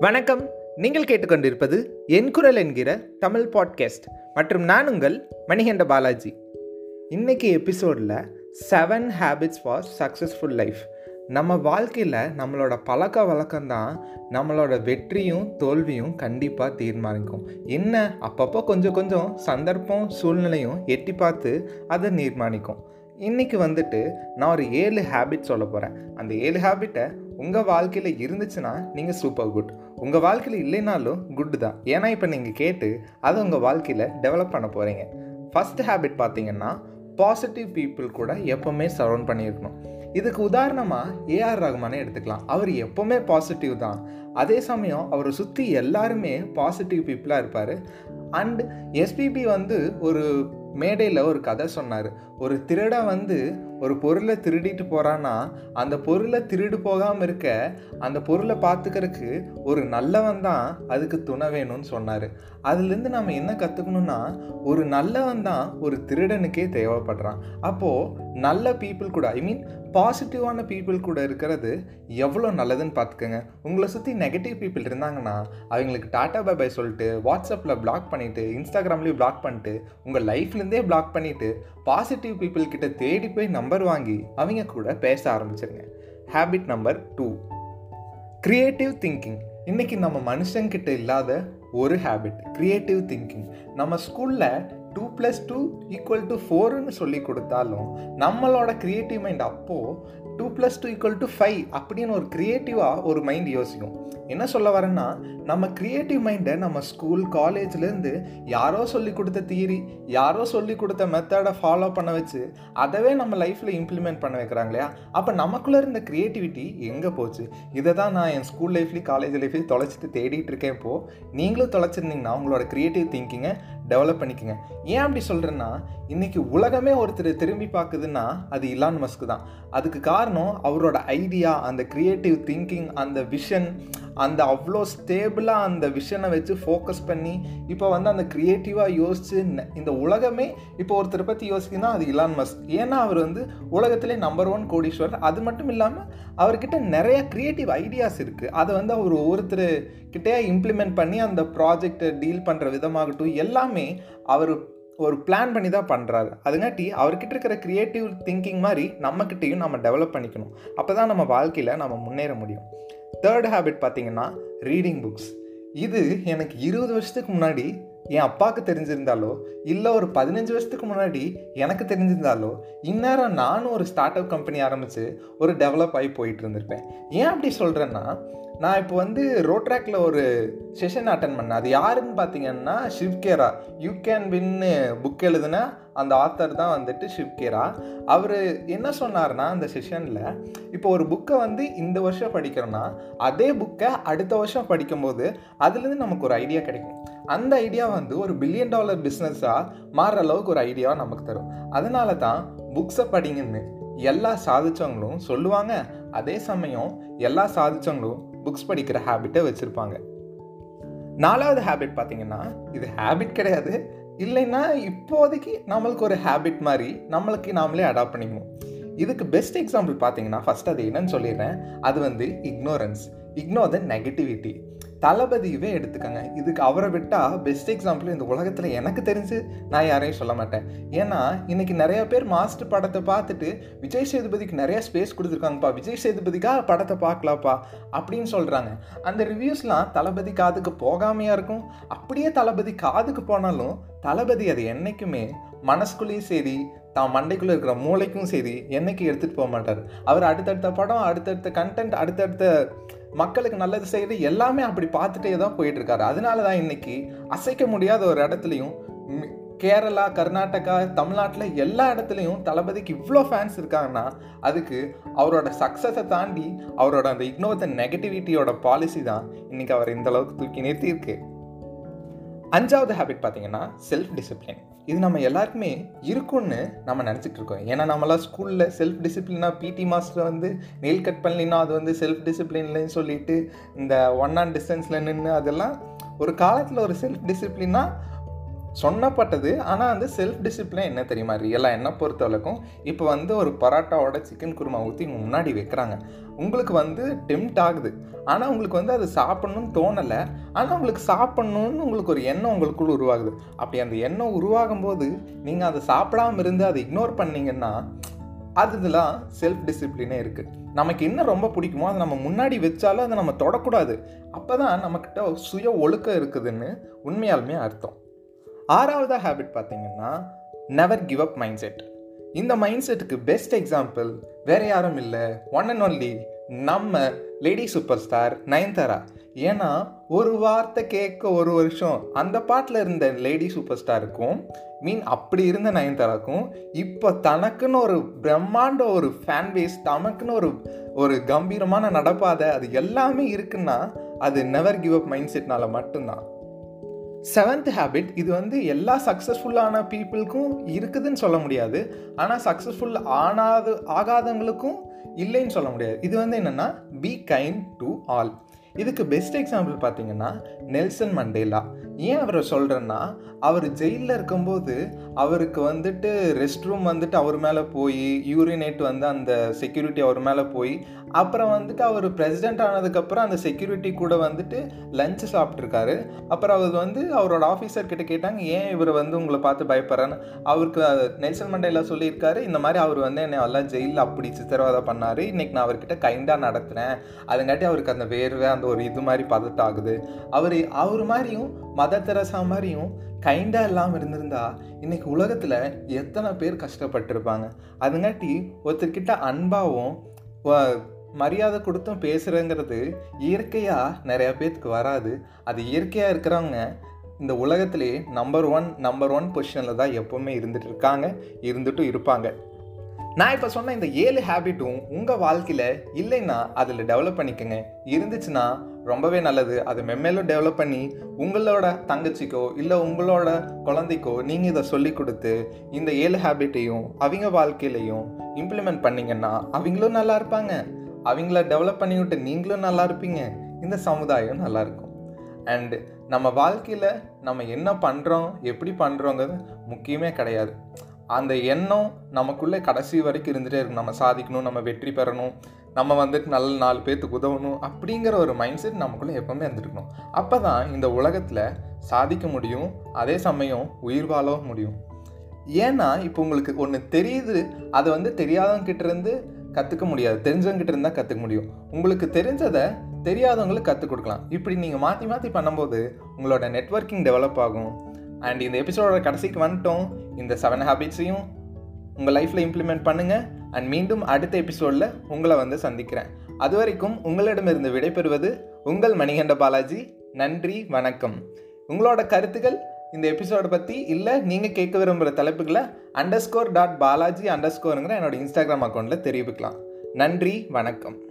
வணக்கம். நீங்கள் கேட்டுக்கொண்டிருப்பது என் குரல் என்கிற தமிழ் பாட்காஸ்ட் மற்றும் நான் உங்கள் மணிகண்ட பாலாஜி. இன்னைக்கு எபிசோடில் seven habits for successful life நம்ம வாழ்க்கையில் நம்மளோட பழக்க வழக்கம்தான் நம்மளோட வெற்றியும் தோல்வியும் கண்டிப்பாக தீர்மானிக்கும். என்ன அப்பப்போ கொஞ்சம் கொஞ்சம் சந்தர்ப்பம் சூழ்நிலையும் எட்டி பார்த்து அதை நிர்மாணிக்கும் இன்றைக்கி வந்துட்டு நான் ஒரு ஏழு ஹேபிட் சொல்ல போகிறேன் அந்த ஏழு ஹேபிட்டை உங்கள் வாழ்க்கையில் இருந்துச்சுன்னா நீங்கள் சூப்பர் குட் உங்கள் வாழ்க்கையில் இல்லைனாலும் குட் தான். ஏன்னா இப்போ நீங்கள் கேட்டு அதை உங்கள் வாழ்க்கையில் டெவலப் பண்ண போகிறீங்க ஃபஸ்ட் ஹேபிட் பார்த்தீங்கன்னா பாசிட்டிவ் பீப்புள் கூட எப்போவுமே சரௌண்ட் பண்ணியிருக்கணும். இதுக்கு உதாரணமாக ஏஆர் ரகுமானே எடுத்துக்கலாம். அவர் எப்போவுமே பாசிட்டிவ் தான். அதே சமயம் அவரை சுற்றி எல்லாருமே பாசிட்டிவ் பீப்புளாக இருப்பார். அண்ட் எஸ்பிபி வந்து ஒரு மேடையில் ஒரு கதை சொன்னார். ஒரு திருடன் வந்து ஒரு பொருளை திருடிட்டு போகிறான்னா அந்த பொருளை திருடு போகாமல் இருக்க அந்த பொருளை பார்த்துக்கிறதுக்கு ஒரு நல்லவன் தான் அதுக்கு துணை வேணும்னு சொன்னார். அதுலேருந்து நம்ம என்ன கற்றுக்கணும்னா ஒரு நல்லவன் தான் ஒரு திருடனுக்கே தேவைப்படுறான். அப்போது நல்ல பீப்புள் கூட ஐ மீன் பாசிட்டிவான பீப்புள் கூட இருக்கிறது எவ்வளோ நல்லதுன்னு பார்த்துக்கோங்க. உங்களை சுற்றி நெகட்டிவ் பீப்புள் இருந்தாங்கன்னா அவங்களுக்கு டாட்டா பை பை சொல்லிட்டு வாட்ஸ்அப்பில் பிளாக் பண்ணிவிட்டு இன்ஸ்டாகிராம்லேயும் பிளாக் பண்ணிட்டு உங்கள் லைஃப்லேருந்தே பிளாக் பண்ணிவிட்டு பாசிட்டிவ் பீப்புள் கிட்ட தேடி போய் நம்பர் வாங்கி அவங்க கூட பேச ஆரம்பிச்சிருங்க. Habit number two creative thinking இன்றைக்கி நம்ம மனுஷங்கிட்ட இல்லாத ஒரு ஹேபிட் க்ரியேட்டிவ் திங்கிங் நம்ம ஸ்கூலில் two plus two equal to ஃபோருன்னு சொல்லி கொடுத்தாலும் நம்மளோட க்ரியேட்டிவ் மைண்ட் அப்போது two plus two equal to five அப்படின்னு ஒரு க்ரியேட்டிவாக ஒரு மைண்ட் யோசிக்கும். என்ன சொல்ல வரேன்னா நம்ம க்ரியேட்டிவ் மைண்டை நம்ம ஸ்கூல் காலேஜ்லேருந்து யாரோ சொல்லி கொடுத்த தியரி யாரோ சொல்லி கொடுத்த மெத்தடை ஃபாலோ பண்ண வச்சு அதவே நம்ம லைஃப்பில் இம்ப்ளிமெண்ட் பண்ண வைக்கிறாங்க இல்லையா? அப்போ நமக்குள்ளே இருந்த க்ரியேட்டிவிட்டி எங்கே போச்சு? இதை தான் நான் என் ஸ்கூல் லைஃப்லேயும் காலேஜ் லைஃப்லேயும் தொலைச்சிட்டு தேடிட்டு இருக்கேன் இப்போது நீங்களும் தொலைச்சிருந்தீங்கன்னா உங்களோட க்ரியேட்டிவ் திங்கிங்கை டெவலப் பண்ணிக்கோங்க. ஏன் அப்படி சொல்கிறேன்னா இன்றைக்கி உலகமே ஒருத்தர் திரும்பி பார்க்குதுன்னா அது இலான் மஸ்க்கு தான். அதுக்கு காரணம் அவரோட ஐடியா அந்த க்ரியேட்டிவ் திங்கிங் அந்த விஷன் அந்த அவ்வளோ ஸ்டேபிளாக அந்த விஷனை வச்சு ஃபோக்கஸ் பண்ணி இப்போ வந்து அந்த க்ரியேட்டிவாக யோசித்து இந்த உலகமே இப்போ ஒருத்தரை பற்றி யோசிக்கணும்னா அது இலான் மஸ்க் ஏன்னா அவர் வந்து உலகத்திலே நம்பர் ஒன் கோடீஸ்வரர். அது மட்டும் இல்லாமல் அவர்கிட்ட நிறைய க்ரியேட்டிவ் ஐடியாஸ் இருக்குது அதை வந்து அவர் ஒவ்வொருத்தர் கிட்டே இம்ப்ளிமெண்ட் பண்ணி அந்த ப்ராஜெக்டை டீல் பண்ணுற விதமாகட்டும் எல்லாமே அவர் ஒரு பிளான் பண்ணி தான் பண்ணுறாரு அதுங்காட்டி அவர்கிட்ட இருக்கிற க்ரியேட்டிவ் திங்கிங் மாதிரி நம்மக்கிட்டேயும் நம்ம டெவலப் பண்ணிக்கணும். அப்போ தான் நம்ம வாழ்க்கையில் நம்ம முன்னேற முடியும். தேர்ட் ஹேபிட் பார்த்திங்கன்னா ரீடிங் புக்ஸ் இது எனக்கு இருபது வருஷத்துக்கு முன்னாடி என் அப்பாவுக்கு தெரிஞ்சிருந்தாலோ இல்லை ஒரு பதினஞ்சு வருஷத்துக்கு முன்னாடி எனக்கு தெரிஞ்சிருந்தாலோ இந்நேரம் நானும் ஒரு ஸ்டார்ட் அப் கம்பெனி ஆரம்பித்து ஒரு டெவலப் ஆகி போயிட்டு இருந்திருப்பேன் ஏன் அப்படி சொல்கிறேன்னா நான் இப்போ வந்து ரோட்ராக்ல ஒரு செஷன் அட்டன் பண்ணேன். அது யாருன்னு பார்த்தீங்கன்னா Shiv Khera you can win book எழுதுன அந்த ஆத்தர் தான் வந்துட்டு ஷிவ்கேரா அவர் என்ன சொன்னார்னா அந்த செஷனில் இப்போ ஒரு புக்கை வந்து இந்த வருஷம் படிக்கிறோன்னா அதே புக்கை அடுத்த வருஷம் படிக்கும்போது அதுலேருந்து நமக்கு ஒரு ஐடியா கிடைக்கும். அந்த ஐடியா வந்து ஒரு பில்லியன் டாலர் பிஸ்னஸாக மாறுற அளவுக்கு ஒரு ஐடியாவை நமக்கு தரும். அதனால தான் புக்ஸை படிங்கன்னு எல்லா சாதிச்சவங்களும் சொல்லுவாங்க. அதே சமயம் எல்லா சாதிச்சவங்களும் புக்ஸ் படிக்கிற ஹேபிட்டை வச்சுருப்பாங்க. நாலாவது ஹேபிட் பார்த்தீங்கன்னா இது ஹேபிட் கிடையாது. இல்லைன்னா இப்போதைக்கு நம்மளுக்கு ஒரு ஹேபிட் மாதிரி நம்மளுக்கு நாமளே அடாப்ட் பண்ணிக்கணும். இதுக்கு பெஸ்ட் எக்ஸாம்பிள் பார்த்தீங்கன்னா ஃபஸ்ட் அது என்னன்னு சொல்லிடுறேன். அது வந்து இக்னோரன்ஸ் இக்னோர் த நெகட்டிவிட்டி தளபதியவே எடுத்துக்கோங்க. இதுக்கு அவரை விட்டால் பெஸ்ட் எக்ஸாம்பிள் இந்த உலகத்தில் எனக்கு தெரிஞ்சு நான் யாரையும் சொல்ல மாட்டேன். ஏன்னா இன்னைக்கு நிறைய பேர் மாஸ்டர் படத்தை பார்த்துட்டு விஜய் சேதுபதிக்கு நிறைய ஸ்பேஸ் கொடுத்துருக்காங்கப்பா. விஜய் சேதுபதிக்காக படத்தை பார்க்கலாப்பா அப்படின்னு சொல்கிறாங்க அந்த ரிவ்யூஸ்லாம் தளபதி காதுக்கு போகாமையாக இருக்கும். அப்படியே தளபதி காதுக்கு போனாலும் தளபதி அது என்றைக்குமே மனசுக்குள்ளேயும் சரி தான் மண்டைக்குள்ளே இருக்கிற மூளைக்கும் சரி என்னைக்கு எடுத்துகிட்டு போக மாட்டார். அவர் அடுத்தடுத்த படம் அடுத்தடுத்த கண்டென்ட் அடுத்தடுத்த மக்களுக்கு நல்லது செய்கிறது எல்லாமே அப்படி பார்த்துட்டே தான் போயிட்டுருக்காரு. அதனால தான் இன்னைக்கு அசைக்க முடியாத ஒரு இடத்துலையும் கேரளா கர்நாடகா தமிழ்நாட்டில் எல்லா இடத்துலையும் தளபதிக்கு இவ்வளோ ஃபேன்ஸ் இருக்காங்கன்னா அதுக்கு அவரோட சக்ஸஸை தாண்டி அவரோட அந்த இக்னோர் நெகட்டிவிட்டியோட பாலிசி தான் இன்றைக்கி அவர் இந்த அளவுக்கு தூக்கி நிறுத்தியிருக்கு. அஞ்சாவது ஹேபிட் பார்த்தீங்கன்னா செல்ஃப் டிசிப்ளின் இது நம்ம எல்லாருக்குமே இருக்கும்னு நம்ம நினச்சிட்டு இருக்கோம். ஏன்னா நம்மளாம் ஸ்கூலில் செல்ஃப் டிசிப்ளினாக பிடி மாஸ்டர் வந்து நெயில் கட் பண்ணலினா அது வந்து செல்ஃப் டிசிப்ளின்லன்னு சொல்லிட்டு இந்த ஒன் ஆன் டிஸ்டன்ஸில் நின்று அதெல்லாம் ஒரு காலத்தில் ஒரு செல்ஃப் டிசிப்ளினாக சொன்னப்பட்டது. ஆனால் வந்து செல்ஃப் டிசிப்ளின் என்ன தெரியுமா? ரியலாக என்ன பொறுத்தவரைக்கும் இப்போ வந்து ஒரு பரோட்டாவோட சிக்கன் குருமா ஊற்றி முன்னாடி வைக்கிறாங்க. உங்களுக்கு வந்து டெம்ட் ஆகுது. ஆனால் உங்களுக்கு வந்து அது சாப்பிட்ணுன்னு தோணலை. ஆனால் உங்களுக்கு சாப்பிட்ணுன்னு உங்களுக்கு ஒரு எண்ணம் உங்களுக்குள்ள உருவாகுது. அப்படி அந்த எண்ணம் உருவாகும் போது நீங்கள் அதை சாப்பிடாம இருந்து அதை இக்னோர் பண்ணிங்கன்னா அதுலாம் செல்ஃப் டிசிப்ளினே இருக்குது நமக்கு என்ன ரொம்ப பிடிக்குமோ அதை நம்ம முன்னாடி வச்சாலும் அதை நம்ம தொடக்கூடாது. அப்போ தான் நம்மக்கிட்ட சுய ஒழுக்கம் இருக்குதுன்னு உண்மையாலுமே அர்த்தம். ஆறாவதாக ஹேபிட் பார்த்தீங்கன்னா never give up mind set இந்த மைண்ட் செட்டுக்கு பெஸ்ட் எக்ஸாம்பிள் வேற யாரும் இல்லை. ஒன் அண்ட் ஒன்லி நம்ம லேடி சூப்பர் ஸ்டார் நயன்தாரா. ஏன்னா ஒரு வார்த்தை கேட்க ஒரு வருஷம் அந்த பாட்டில் இருந்த லேடி சூப்பர் ஸ்டாருக்கும் மீன் அப்படி இருந்த நயன்தாராக்கும் இப்போ தனக்குன்னு ஒரு பிரம்மாண்ட ஒரு ஃபேன் பேஸ் தமக்குன்னு ஒரு ஒரு கம்பீரமான நடப்பாதை அது எல்லாமே இருக்குன்னா அது நெவர் கிவ் அப் மைண்ட் செட்னால மட்டும்தான். செவன்த் ஹேபிட் இது வந்து எல்லா சக்ஸஸ்ஃபுல்லான பீப்புளுக்கும் இருக்குதுன்னு சொல்ல முடியாது. ஆனால் சக்ஸஸ்ஃபுல் ஆனாது ஆகாதவங்களுக்கும் இல்லைன்னு சொல்ல முடியாது. இது வந்து என்னென்னா பி கைண்ட் டு ஆல் இதுக்கு பெஸ்ட் எக்ஸாம்பிள் பார்த்தீங்கன்னா நெல்சன் மண்டேலா ஏன் அவரை சொல்கிறேன்னா அவர் ஜெயிலில் இருக்கும்போது அவருக்கு வந்துட்டு ரெஸ்ட் ரூம் வந்துட்டு அவர் மேலே போய் யூரினேட் வந்து அந்த செக்யூரிட்டி அவர் மேலே போய் அப்புறம் வந்துட்டு அவர் பிரசிடென்ட் ஆனதுக்கப்புறம் அந்த செக்யூரிட்டி கூட வந்துட்டு லஞ்சு சாப்பிட்ருக்காரு அப்புறம் அவர் வந்து அவரோட ஆஃபீஸர் கிட்ட கேட்டாங்க ஏன் இவர் வந்து உங்களை பார்த்து பயப்படுறான்னு அவருக்கு நெல்சன் மண்டேலா சொல்லியிருக்காரு இந்த மாதிரி அவர் வந்து என்னை எல்லாம் ஜெயிலில் அப்படி சித்திரவதை பண்ணார். இன்றைக்கி நான் அவர்கிட்ட கைண்டாக நடத்துனேன் அதுங்காட்டி அவருக்கு அந்த வேர்வை அந்த ஒரு இது மாதிரி பதட்டாகுது. அவர் அவர் மாதிரியும் மத தெரசா மாதிரியும் கைண்டாக இல்லாமல் இருந்திருந்தா இன்றைக்கி உலகத்தில் எத்தனை பேர் கஷ்டப்பட்டிருப்பாங்க? அதுங்காட்டி ஒருத்தர்கிட்ட அன்பாகவும் மரியாதை கொடுத்தும் பேசுகிறேங்கிறது இயற்கையாக நிறையா பேர்த்துக்கு வராது. அது இயற்கையாக இருக்கிறவங்க இந்த உலகத்திலே நம்பர் ஒன் நம்பர் ஒன் பொசிஷனில் தான் எப்போவுமே இருந்துட்டு இருக்காங்க இருந்துட்டும் இருப்பாங்க. நான் இப்போ சொன்ன இந்த ஏழு ஹேபிட்டும் உங்கள் வாழ்க்கையில் இல்லைன்னா அதில் டெவலப் பண்ணிக்கோங்க. இருந்துச்சுன்னா ரொம்பவே நல்லது. அதை மெம்மேலும் டெவலப் பண்ணி உங்களோட தங்கச்சிக்கோ இல்லை உங்களோட குழந்தைக்கோ நீங்கள் இதை சொல்லி கொடுத்து இந்த ஏழு ஹேபிட்டையும் அவங்க வாழ்க்கையிலையும் இம்ப்ளிமெண்ட் பண்ணிங்கன்னா அவங்களும் நல்லா இருப்பாங்க. அவங்கள டெவலப் பண்ணி விட்டு நீங்களும் நல்லா இருப்பீங்க. இந்த சமுதாயம் நல்லா இருக்கும். அண்டு நம்ம வாழ்க்கையில் நம்ம என்ன பண்ணுறோம் எப்படி பண்ணுறோங்கிறது முக்கியமே கிடையாது. அந்த எண்ணம் நமக்குள்ளே கடைசி வரைக்கும் இருந்துகிட்டே இருக்கும். நம்ம சாதிக்கணும் நம்ம வெற்றி பெறணும் நம்ம வந்துட்டு நல்ல நாலு பேர்த்துக்கு உதவணும் அப்படிங்கிற ஒரு மைண்ட் செட் நமக்குள்ளே எப்போவுமே இருந்துருக்கணும். அப்போ தான் இந்த உலகத்தில் சாதிக்க முடியும் அதே சமயம் உயிர் வாழவும் முடியும். ஏன்னா இப்போ உங்களுக்கு ஒன்று தெரியுது அதை வந்து தெரியாதவங்கிட்ட இருந்து கற்றுக்க முடியாது. தெரிஞ்சவங்கிட்ட இருந்தால் கற்றுக்க முடியும். உங்களுக்கு தெரிஞ்சதை தெரியாதவங்களுக்கு கற்றுக் கொடுக்கலாம். இப்படி நீங்கள் மாற்றி மாற்றி பண்ணும்போது உங்களோட நெட்ஒர்க்கிங் டெவலப் ஆகும். அண்ட் இந்த எபிசோடோட கடைசிக்கு வந்துட்டோம். இந்த செவன் ஹேபிட்ஸையும் உங்கள் லைஃப்பில் இம்ப்ளிமெண்ட் பண்ணுங்கள் அண்ட் மீண்டும் அடுத்த எபிசோடில் உங்களை வந்து சந்திக்கிறேன். அது வரைக்கும் உங்களிடமிருந்து விடைபெறுவது உங்கள் மணிகண்ட பாலாஜி. நன்றி வணக்கம். உங்களோட கருத்துக்கள் இந்த எபிசோடை பற்றி இல்லை நீங்கள் கேட்க விரும்புகிற தலைப்புகளை அண்டர்ஸ்கோர் டாட் பாலாஜி அண்டர்ஸ்கோருங்கிற என்னோடய இன்ஸ்டாகிராம் அக்கௌண்ட்டில் தெரிவிக்கலாம். நன்றி வணக்கம்.